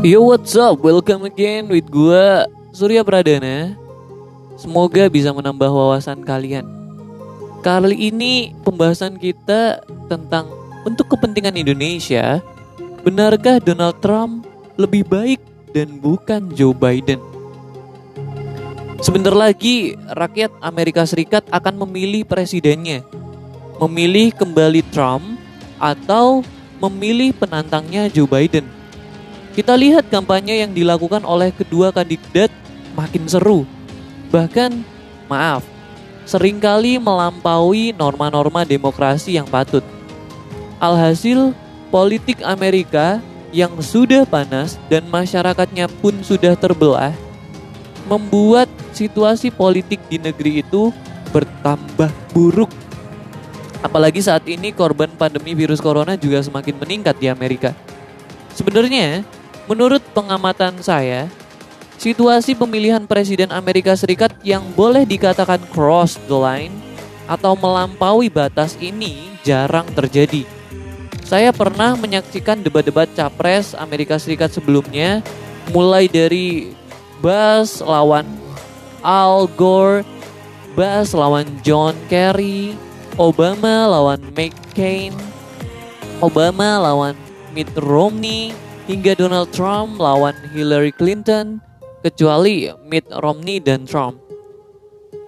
Yo what's up, welcome again with gue Surya Pradana. Semoga bisa menambah wawasan kalian. Kali ini pembahasan kita tentang untuk kepentingan Indonesia Benarkah Donald Trump lebih baik dan bukan Joe Biden? Sebentar lagi rakyat Amerika Serikat akan memilih presidennya. Memilih kembali Trump atau memilih penantangnya Joe Biden kita lihat kampanye yang dilakukan oleh kedua kandidat makin seru. Bahkan, maaf, sering kali melampaui norma-norma demokrasi yang patut. Alhasil, politik Amerika yang sudah panas dan masyarakatnya pun sudah terbelah, membuat situasi politik di negeri itu bertambah buruk. Apalagi saat ini korban pandemi virus corona juga semakin meningkat di Amerika. Sebenarnya, Menurut pengamatan saya, situasi pemilihan presiden Amerika Serikat yang boleh dikatakan cross the line atau melampaui batas ini jarang terjadi. Saya pernah menyaksikan debat-debat capres Amerika Serikat sebelumnya, mulai dari Bas lawan Al Gore, Bas lawan John Kerry, Obama lawan McCain, Obama lawan Mitt Romney, hingga Donald Trump lawan Hillary Clinton, kecuali Mitt Romney dan Trump.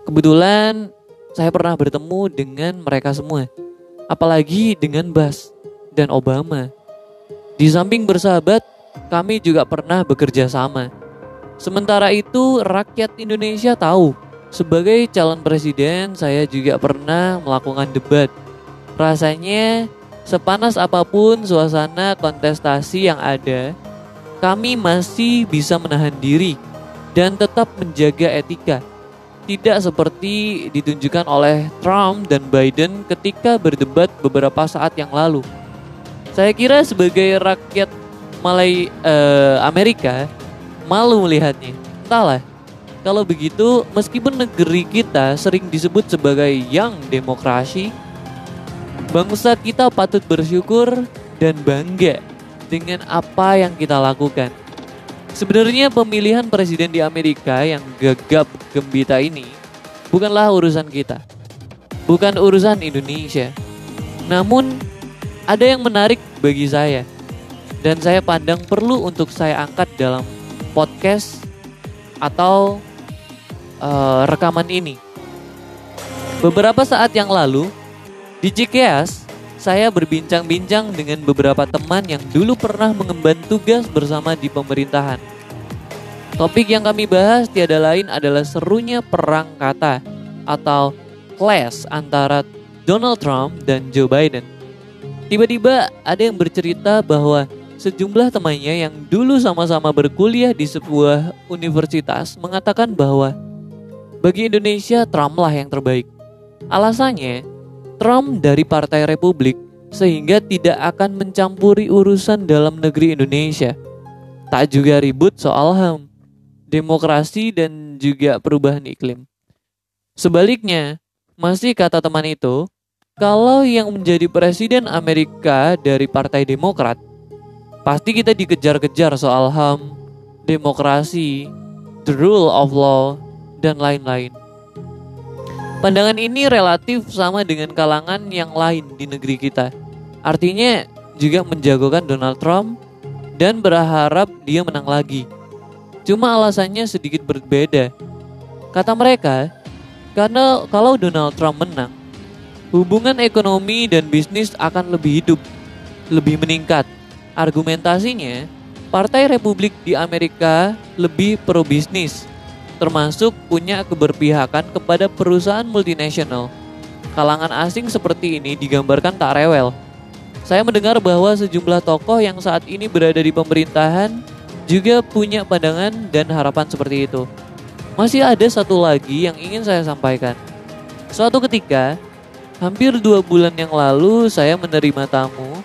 Kebetulan saya pernah bertemu dengan mereka semua, apalagi dengan Bas dan Obama. Di samping bersahabat, kami juga pernah bekerja sama. Sementara itu, rakyat Indonesia tahu, sebagai calon presiden saya juga pernah melakukan debat. Rasanya Sepanas apa pun suasana kontestasi yang ada, kami masih bisa menahan diri dan tetap menjaga etika. Tidak seperti ditunjukkan oleh Trump dan Biden ketika berdebat beberapa saat yang lalu. Saya kira sebagai rakyat Malay eh, Amerika malu melihatnya. Entahlah. Kalau begitu, meskipun negeri kita sering disebut sebagai yang demokrasi, Bangsa kita patut bersyukur dan bangga dengan apa yang kita lakukan. Sebenarnya pemilihan presiden di Amerika yang gagap gembita ini bukanlah urusan kita. Bukan urusan Indonesia. Namun ada yang menarik bagi saya dan saya pandang perlu untuk saya angkat dalam podcast atau uh, rekaman ini. Beberapa saat yang lalu di Cikeas, saya berbincang-bincang dengan beberapa teman yang dulu pernah mengemban tugas bersama di pemerintahan. Topik yang kami bahas tiada lain adalah serunya perang kata atau clash antara Donald Trump dan Joe Biden. Tiba-tiba ada yang bercerita bahwa sejumlah temannya yang dulu sama-sama berkuliah di sebuah universitas mengatakan bahwa bagi Indonesia Trumplah yang terbaik. Alasannya, Trump dari Partai Republik sehingga tidak akan mencampuri urusan dalam negeri Indonesia. Tak juga ribut soal HAM, demokrasi dan juga perubahan iklim. Sebaliknya, masih kata teman itu, kalau yang menjadi presiden Amerika dari Partai Demokrat, pasti kita dikejar-kejar soal HAM, demokrasi, the rule of law, dan lain-lain. Pandangan ini relatif sama dengan kalangan yang lain di negeri kita. Artinya juga menjagokan Donald Trump dan berharap dia menang lagi. Cuma alasannya sedikit berbeda. Kata mereka, karena kalau Donald Trump menang, hubungan ekonomi dan bisnis akan lebih hidup, lebih meningkat. Argumentasinya, Partai Republik di Amerika lebih pro bisnis termasuk punya keberpihakan kepada perusahaan multinasional. Kalangan asing seperti ini digambarkan tak rewel. Saya mendengar bahwa sejumlah tokoh yang saat ini berada di pemerintahan juga punya pandangan dan harapan seperti itu. Masih ada satu lagi yang ingin saya sampaikan. Suatu ketika, hampir dua bulan yang lalu saya menerima tamu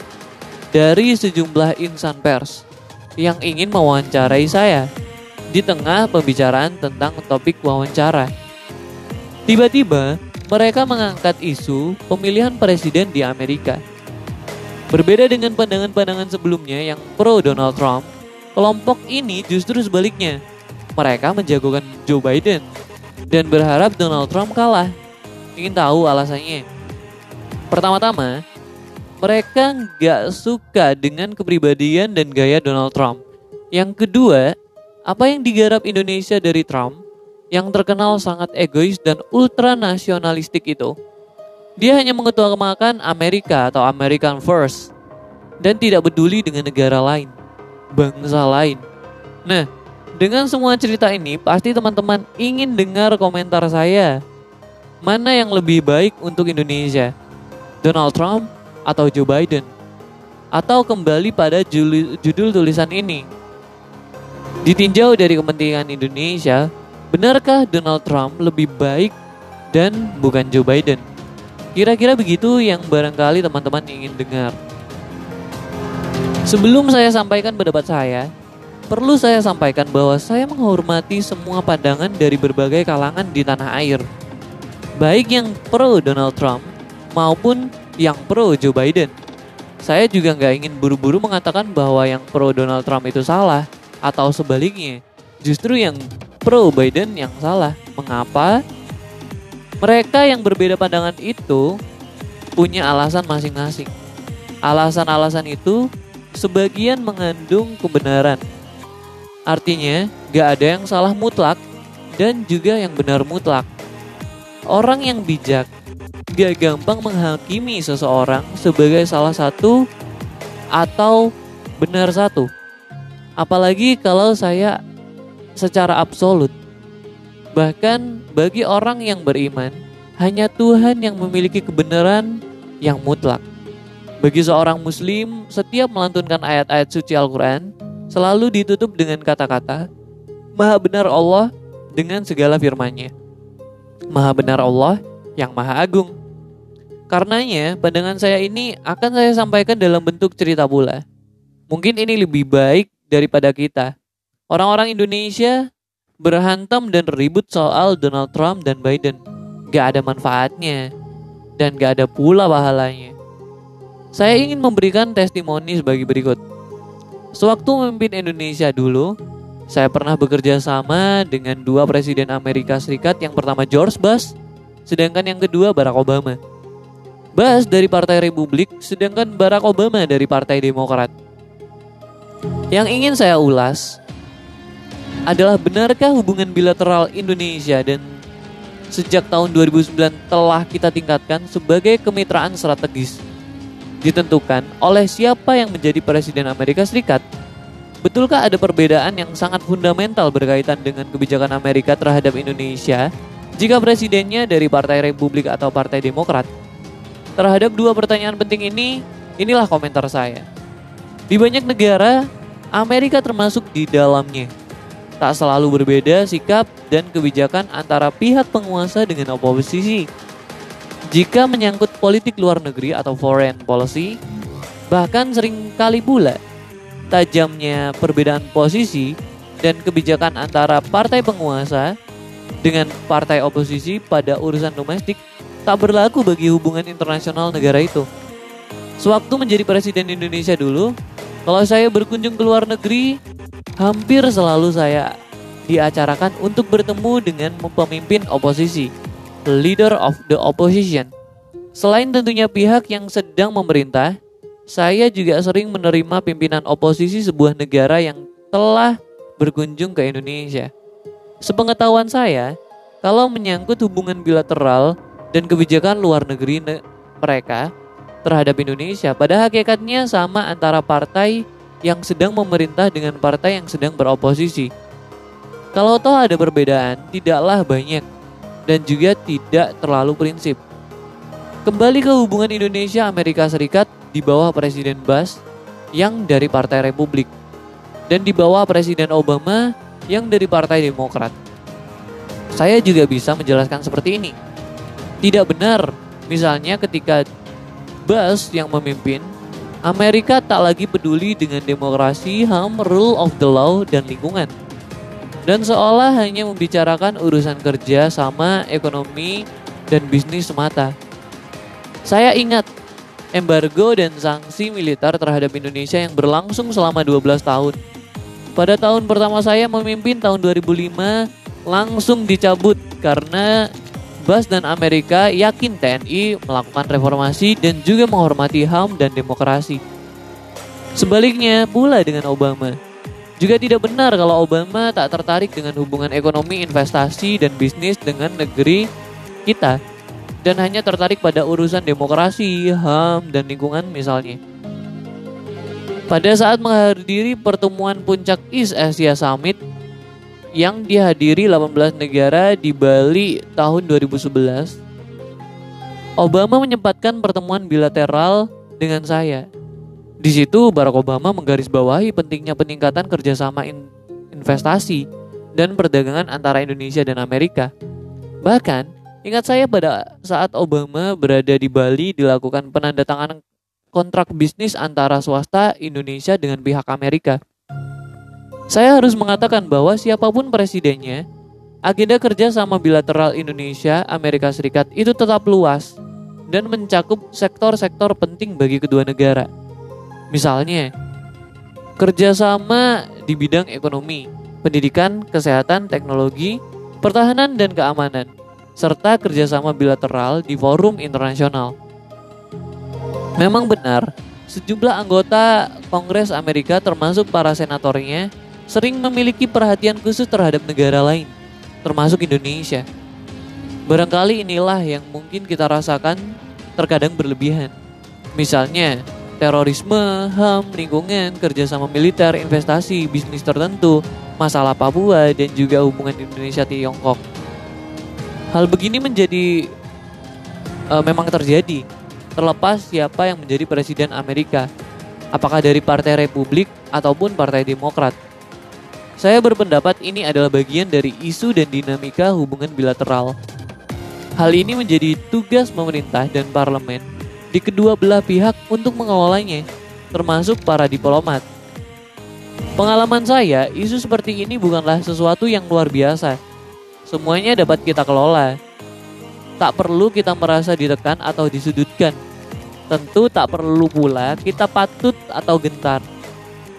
dari sejumlah insan pers yang ingin mewawancarai saya di tengah pembicaraan tentang topik wawancara. Tiba-tiba, mereka mengangkat isu pemilihan presiden di Amerika. Berbeda dengan pandangan-pandangan sebelumnya yang pro Donald Trump, Kelompok ini justru sebaliknya. Mereka menjagokan Joe Biden dan berharap Donald Trump kalah. Ingin tahu alasannya? Pertama-tama, mereka nggak suka dengan kepribadian dan gaya Donald Trump. Yang kedua, apa yang digarap Indonesia dari Trump yang terkenal sangat egois dan ultra nasionalistik itu. Dia hanya mengutamakan Amerika atau American First dan tidak peduli dengan negara lain bangsa lain. Nah, dengan semua cerita ini, pasti teman-teman ingin dengar komentar saya. Mana yang lebih baik untuk Indonesia? Donald Trump atau Joe Biden? Atau kembali pada judul tulisan ini? Ditinjau dari kepentingan Indonesia, benarkah Donald Trump lebih baik dan bukan Joe Biden? Kira-kira begitu yang barangkali teman-teman ingin dengar. Sebelum saya sampaikan pendapat saya, perlu saya sampaikan bahwa saya menghormati semua pandangan dari berbagai kalangan di tanah air. Baik yang pro Donald Trump maupun yang pro Joe Biden. Saya juga nggak ingin buru-buru mengatakan bahwa yang pro Donald Trump itu salah atau sebaliknya. Justru yang pro Biden yang salah. Mengapa? Mereka yang berbeda pandangan itu punya alasan masing-masing. Alasan-alasan itu sebagian mengandung kebenaran. Artinya, gak ada yang salah mutlak dan juga yang benar mutlak. Orang yang bijak gak gampang menghakimi seseorang sebagai salah satu atau benar satu. Apalagi kalau saya secara absolut. Bahkan bagi orang yang beriman, hanya Tuhan yang memiliki kebenaran yang mutlak. Bagi seorang muslim, setiap melantunkan ayat-ayat suci Al-Quran selalu ditutup dengan kata-kata Maha benar Allah dengan segala firman-Nya. Maha benar Allah yang Maha Agung. Karenanya, pandangan saya ini akan saya sampaikan dalam bentuk cerita pula. Mungkin ini lebih baik daripada kita. Orang-orang Indonesia berhantam dan ribut soal Donald Trump dan Biden. Gak ada manfaatnya. Dan gak ada pula pahalanya. Saya ingin memberikan testimoni sebagai berikut. Sewaktu memimpin Indonesia dulu, saya pernah bekerja sama dengan dua presiden Amerika Serikat, yang pertama George Bush, sedangkan yang kedua Barack Obama. Bush dari Partai Republik, sedangkan Barack Obama dari Partai Demokrat. Yang ingin saya ulas adalah benarkah hubungan bilateral Indonesia dan sejak tahun 2009 telah kita tingkatkan sebagai kemitraan strategis ditentukan oleh siapa yang menjadi presiden Amerika Serikat. Betulkah ada perbedaan yang sangat fundamental berkaitan dengan kebijakan Amerika terhadap Indonesia jika presidennya dari Partai Republik atau Partai Demokrat? Terhadap dua pertanyaan penting ini, inilah komentar saya. Di banyak negara, Amerika termasuk di dalamnya. Tak selalu berbeda sikap dan kebijakan antara pihak penguasa dengan oposisi jika menyangkut politik luar negeri atau foreign policy, bahkan sering kali pula tajamnya perbedaan posisi dan kebijakan antara partai penguasa dengan partai oposisi pada urusan domestik tak berlaku bagi hubungan internasional negara itu. Sewaktu menjadi presiden Indonesia dulu, kalau saya berkunjung ke luar negeri, hampir selalu saya diacarakan untuk bertemu dengan pemimpin oposisi leader of the opposition. Selain tentunya pihak yang sedang memerintah, saya juga sering menerima pimpinan oposisi sebuah negara yang telah berkunjung ke Indonesia. Sepengetahuan saya, kalau menyangkut hubungan bilateral dan kebijakan luar negeri ne mereka terhadap Indonesia, pada hakikatnya sama antara partai yang sedang memerintah dengan partai yang sedang beroposisi. Kalau toh ada perbedaan, tidaklah banyak dan juga tidak terlalu prinsip. Kembali ke hubungan Indonesia Amerika Serikat di bawah Presiden Bush yang dari Partai Republik dan di bawah Presiden Obama yang dari Partai Demokrat. Saya juga bisa menjelaskan seperti ini. Tidak benar misalnya ketika Bush yang memimpin Amerika tak lagi peduli dengan demokrasi, HAM, rule of the law, dan lingkungan dan seolah hanya membicarakan urusan kerja sama ekonomi dan bisnis semata. Saya ingat embargo dan sanksi militer terhadap Indonesia yang berlangsung selama 12 tahun. Pada tahun pertama saya memimpin tahun 2005 langsung dicabut karena Bas dan Amerika yakin TNI melakukan reformasi dan juga menghormati HAM dan demokrasi. Sebaliknya pula dengan Obama. Juga tidak benar kalau Obama tak tertarik dengan hubungan ekonomi, investasi, dan bisnis dengan negeri kita dan hanya tertarik pada urusan demokrasi, HAM, dan lingkungan misalnya. Pada saat menghadiri pertemuan puncak East Asia Summit yang dihadiri 18 negara di Bali tahun 2011, Obama menyempatkan pertemuan bilateral dengan saya. Di situ Barack Obama menggarisbawahi pentingnya peningkatan kerjasama in investasi dan perdagangan antara Indonesia dan Amerika. Bahkan, ingat saya pada saat Obama berada di Bali dilakukan penandatanganan kontrak bisnis antara swasta Indonesia dengan pihak Amerika. Saya harus mengatakan bahwa siapa pun presidennya, agenda kerja sama bilateral Indonesia Amerika Serikat itu tetap luas dan mencakup sektor-sektor penting bagi kedua negara. Misalnya, kerjasama di bidang ekonomi, pendidikan, kesehatan, teknologi, pertahanan, dan keamanan, serta kerjasama bilateral di forum internasional. Memang benar, sejumlah anggota Kongres Amerika termasuk para senatornya sering memiliki perhatian khusus terhadap negara lain, termasuk Indonesia. Barangkali inilah yang mungkin kita rasakan terkadang berlebihan. Misalnya, terorisme, HAM, lingkungan, kerjasama militer, investasi, bisnis tertentu, masalah Papua, dan juga hubungan Indonesia-Tiongkok. Hal begini menjadi uh, memang terjadi, terlepas siapa yang menjadi presiden Amerika, apakah dari Partai Republik ataupun Partai Demokrat. Saya berpendapat ini adalah bagian dari isu dan dinamika hubungan bilateral. Hal ini menjadi tugas pemerintah dan parlemen di kedua belah pihak untuk mengelolanya, termasuk para diplomat. Pengalaman saya, isu seperti ini bukanlah sesuatu yang luar biasa. Semuanya dapat kita kelola. Tak perlu kita merasa ditekan atau disudutkan. Tentu tak perlu pula kita patut atau gentar.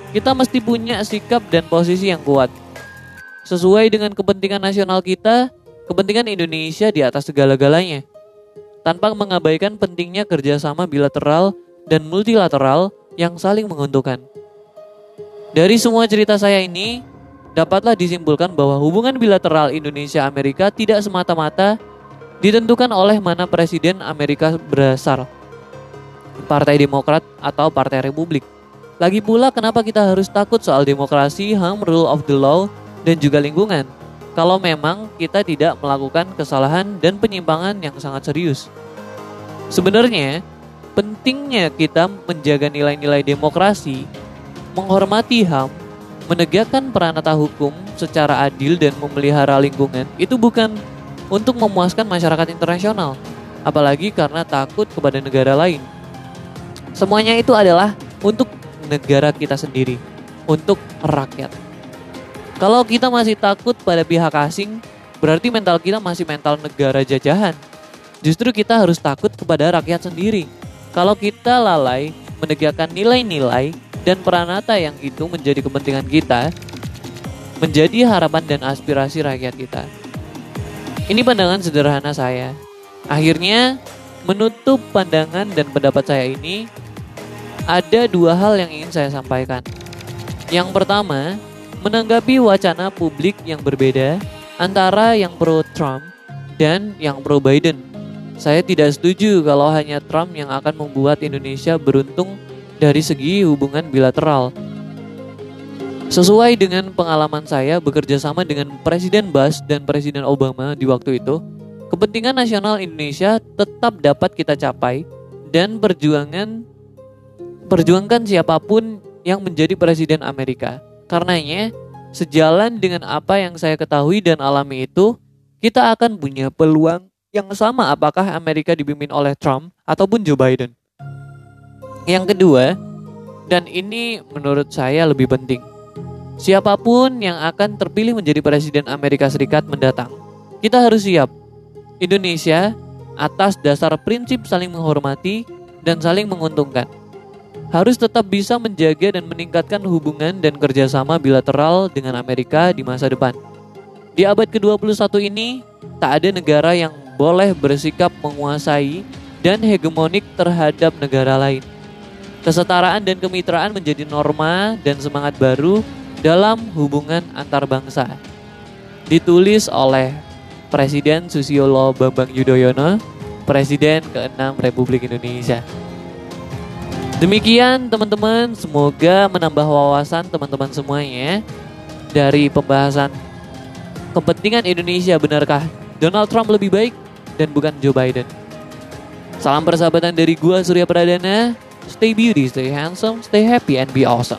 Kita mesti punya sikap dan posisi yang kuat. Sesuai dengan kepentingan nasional kita, kepentingan Indonesia di atas segala-galanya. Tanpa mengabaikan pentingnya kerjasama bilateral dan multilateral yang saling menguntungkan. Dari semua cerita saya ini, dapatlah disimpulkan bahwa hubungan bilateral Indonesia-Amerika tidak semata-mata ditentukan oleh mana presiden Amerika berasal, Partai Demokrat atau Partai Republik. Lagi pula kenapa kita harus takut soal demokrasi, HAM, rule of the law, dan juga lingkungan? Kalau memang kita tidak melakukan kesalahan dan penyimpangan yang sangat serius. Sebenarnya, pentingnya kita menjaga nilai-nilai demokrasi, menghormati HAM, menegakkan peranata hukum secara adil dan memelihara lingkungan itu bukan untuk memuaskan masyarakat internasional, apalagi karena takut kepada negara lain. Semuanya itu adalah untuk negara kita sendiri, untuk rakyat. Kalau kita masih takut pada pihak asing, berarti mental kita masih mental negara jajahan. Justru kita harus takut kepada rakyat sendiri. Kalau kita lalai menegakkan nilai-nilai dan peranata yang itu menjadi kepentingan kita, menjadi harapan dan aspirasi rakyat kita. Ini pandangan sederhana saya. Akhirnya, menutup pandangan dan pendapat saya ini, ada dua hal yang ingin saya sampaikan. Yang pertama, menanggapi wacana publik yang berbeda antara yang pro Trump dan yang pro Biden. Saya tidak setuju kalau hanya Trump yang akan membuat Indonesia beruntung dari segi hubungan bilateral. Sesuai dengan pengalaman saya bekerja sama dengan Presiden Bush dan Presiden Obama di waktu itu, kepentingan nasional Indonesia tetap dapat kita capai dan perjuangan perjuangkan siapa pun yang menjadi presiden Amerika. Karenanya, sejalan dengan apa yang saya ketahui dan alami itu, kita akan punya peluang yang sama apakah Amerika dipimpin oleh Trump ataupun Joe Biden. Yang kedua, dan ini menurut saya lebih penting. Siapa pun yang akan terpilih menjadi presiden Amerika Serikat mendatang, kita harus siap. Indonesia atas dasar prinsip saling menghormati dan saling menguntungkan. Harus tetap bisa menjaga dan meningkatkan hubungan dan kerjasama bilateral dengan Amerika di masa depan. Di abad ke-21 ini, tak ada negara yang boleh bersikap menguasai dan hegemonik terhadap negara lain. Kesetaraan dan kemitraan menjadi norma dan semangat baru dalam hubungan antar bangsa. Ditulis oleh Presiden Susilo Bambang Yudhoyono, Presiden ke-6 Republik Indonesia. Demikian teman-teman, semoga menambah wawasan teman-teman semuanya dari pembahasan kepentingan Indonesia benarkah Donald Trump lebih baik dan bukan Joe Biden. Salam persahabatan dari gua Surya Pradana. Stay beauty, stay handsome, stay happy and be awesome.